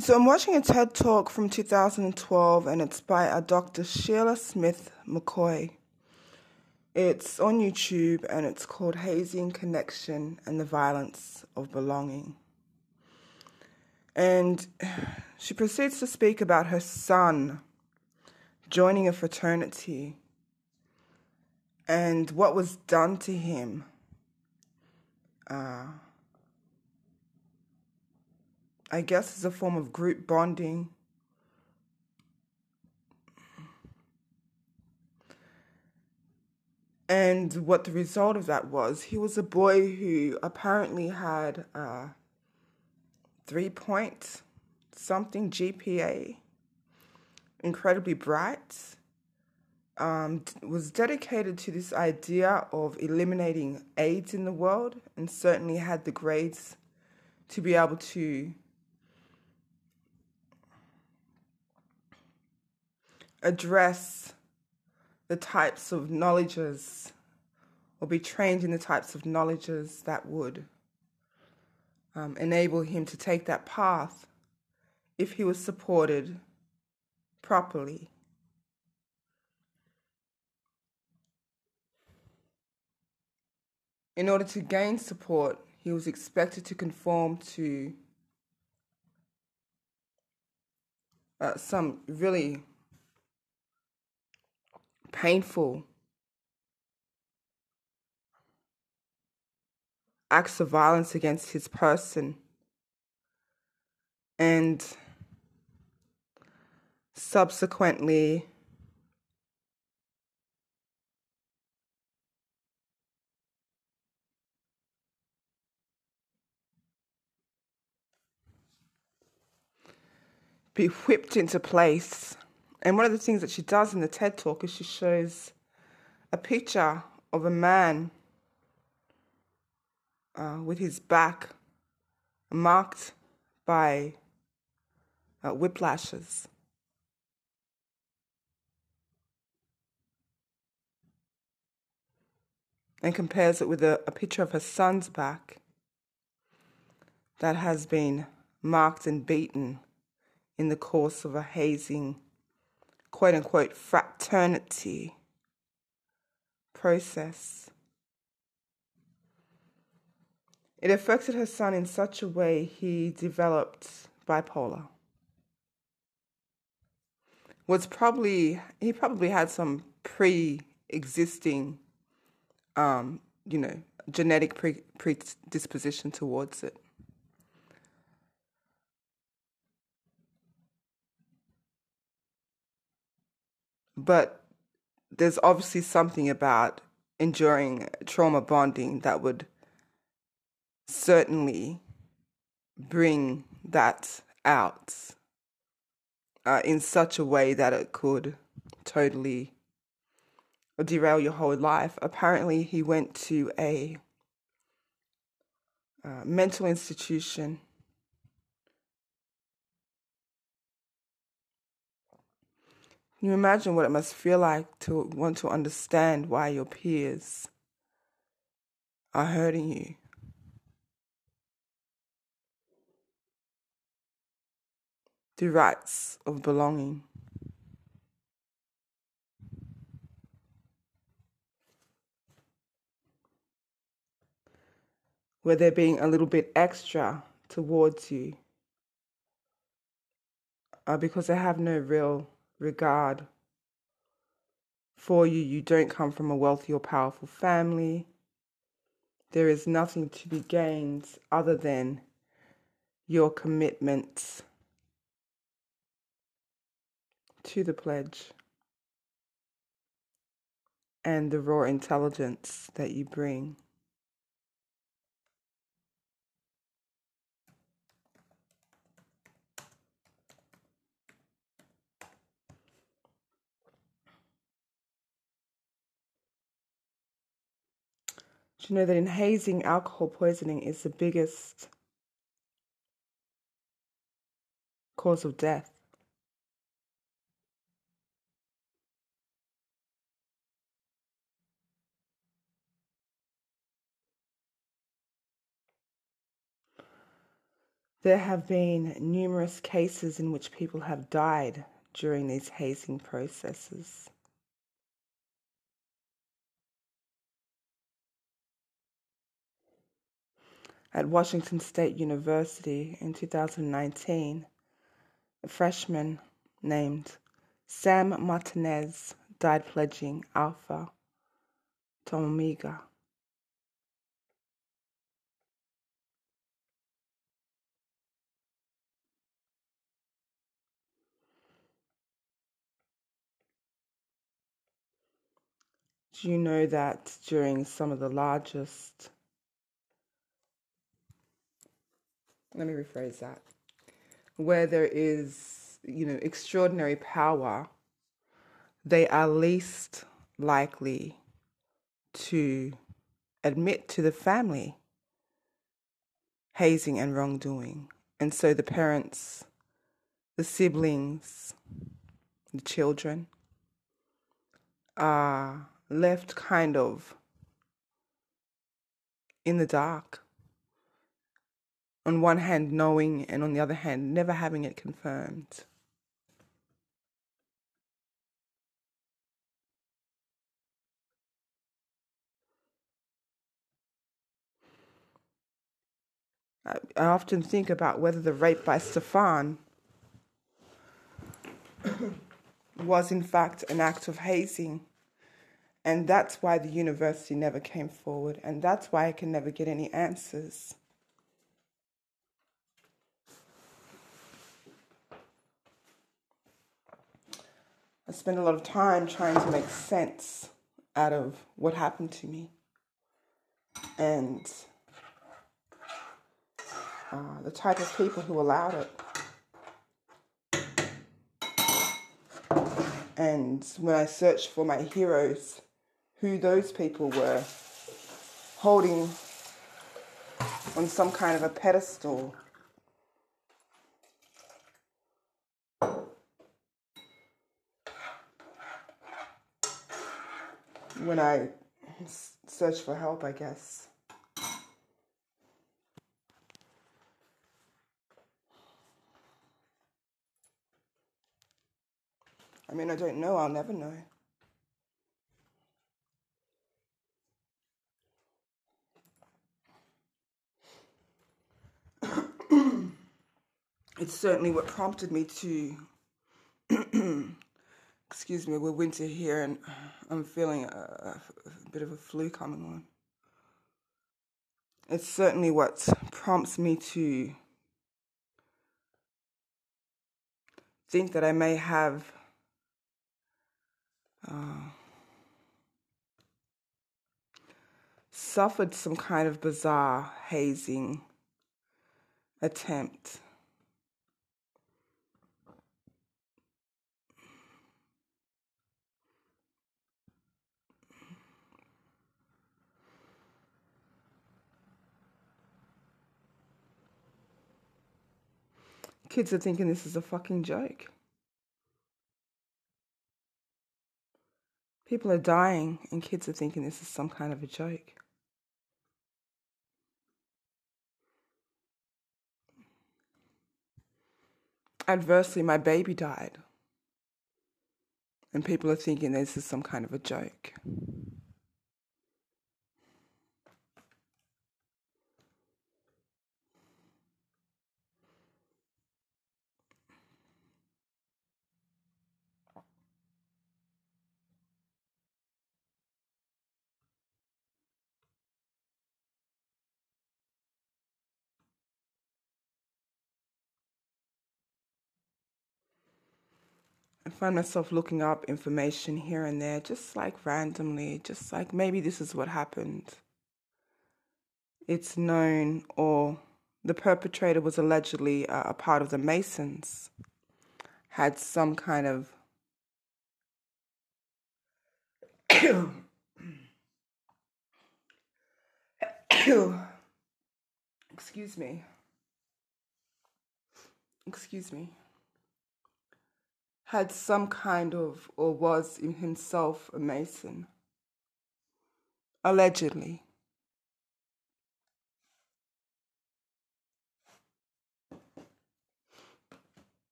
So I'm watching a TED talk from 2012 and it's by a Dr. Sheila Smith McCoy. It's on YouTube and it's called Hazing Connection and the Violence of Belonging. And she proceeds to speak about her son joining a fraternity and what was done to him. Uh, I guess it's a form of group bonding. And what the result of that was, he was a boy who apparently had uh, three point something GPA, incredibly bright, um, was dedicated to this idea of eliminating AIDS in the world, and certainly had the grades to be able to address the types of knowledges or be trained in the types of knowledges that would um, enable him to take that path if he was supported properly. In order to gain support, he was expected to conform to uh, some really painful acts of violence against his person. And subsequently, be whipped into place and one of the things that she does in the TED talk is she shows a picture of a man uh, with his back marked by uh, whiplashes. And compares it with a, a picture of her son's back that has been marked and beaten in the course of a hazing quote unquote fraternity process. It affected her son in such a way he developed bipolar. Was probably he probably had some pre-existing, um, you know, genetic pre- predisposition towards it. But there's obviously something about enduring trauma bonding that would certainly bring that out uh, in such a way that it could totally derail your whole life. Apparently, he went to a uh, mental institution you imagine what it must feel like to want to understand why your peers are hurting you? The rites of belonging. Where they're being a little bit extra towards you uh, because they have no real regard for you. You don't come from a wealthy or powerful family. There is nothing to be gained other than your commitments to the pledge and the raw intelligence that you bring. Do you know that in hazing, alcohol poisoning is the biggest cause of death? There have been numerous cases in which people have died during these hazing processes. At Washington State University in 2019, a freshman named Sam Martinez died pledging Alpha Tau Omega. Do you know that during some of the largest, let me rephrase that, where there is, you know, extraordinary power, they are least likely to admit to the family hazing and wrongdoing. And so the parents, the siblings, the children are left kind of in the dark. On one hand, knowing, and on the other hand, never having it confirmed. I, often think about whether the rape by Stefan was in fact an act of hazing. And that's why the university never came forward, and that's why I can never get any answers. I spent a lot of time trying to make sense out of what happened to me. And uh, the type of people who allowed it. And when I searched for my heroes, who those people were, holding on some kind of a pedestal. When I search for help, I guess. I mean, I don't know, I'll never know. it's certainly what prompted me to excuse me we're winter here and i'm feeling a, a, bit of a flu coming on. It's certainly what prompts me to think that i may have uh, suffered some kind of bizarre hazing attempt Kids are thinking this is a fucking joke. People are dying, and kids are thinking this is some kind of a joke. Adversely, my baby died, and people are thinking this is some kind of a joke. I find myself looking up information here and there, just like randomly, just like maybe this is what happened. It's known, or the perpetrator was allegedly uh, a part of the Masons, had some kind of excuse me. Excuse me had some kind of, or was in himself a Mason. Allegedly.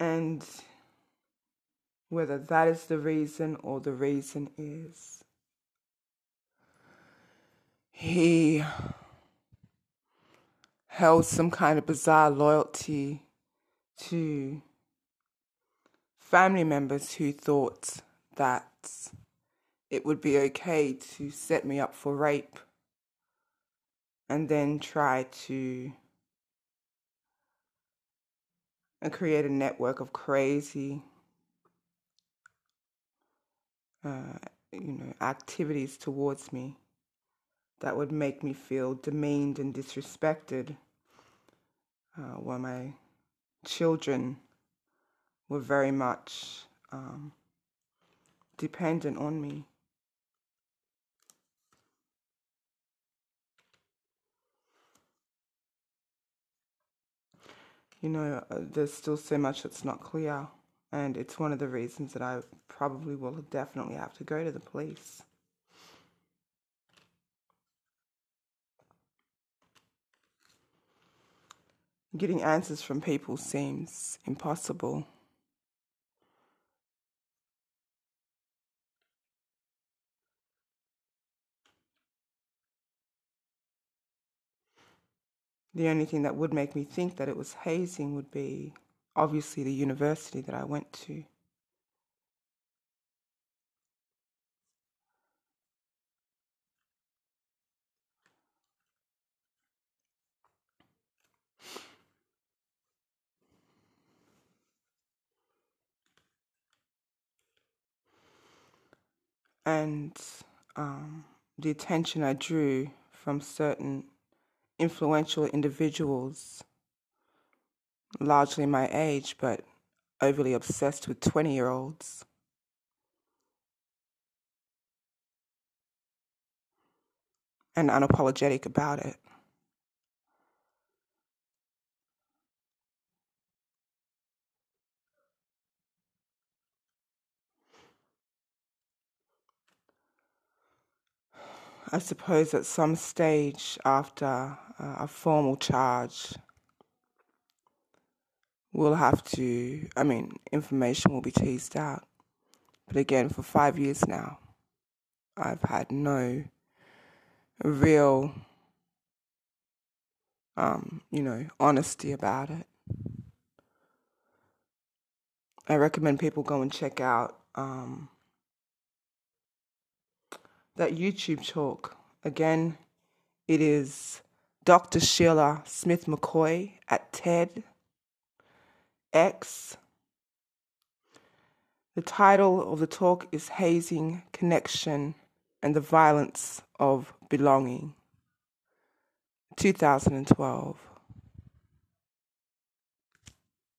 And whether that is the reason or the reason is he held some kind of bizarre loyalty to family members who thought that it would be okay to set me up for rape and then try to create a network of crazy uh, you know activities towards me that would make me feel demeaned and disrespected uh, while my children were very much um, dependent on me. You know, uh, there's still so much that's not clear, and it's one of the reasons that I probably will definitely have to go to the police. Getting answers from people seems impossible. The only thing that would make me think that it was hazing would be obviously the university that I went to. and um, the attention I drew from certain influential individuals, largely my age, but overly obsessed with 20 year olds. And unapologetic about it. I suppose at some stage after uh, a formal charge, we'll have to, I mean, information will be teased out. But again, for five years now, I've had no real, um, you know, honesty about it. I recommend people go and check out um, that YouTube talk. Again, it is Dr. Sheila Smith McCoy at TED X. The title of the talk is Hazing Connection and the Violence of Belonging. 2012.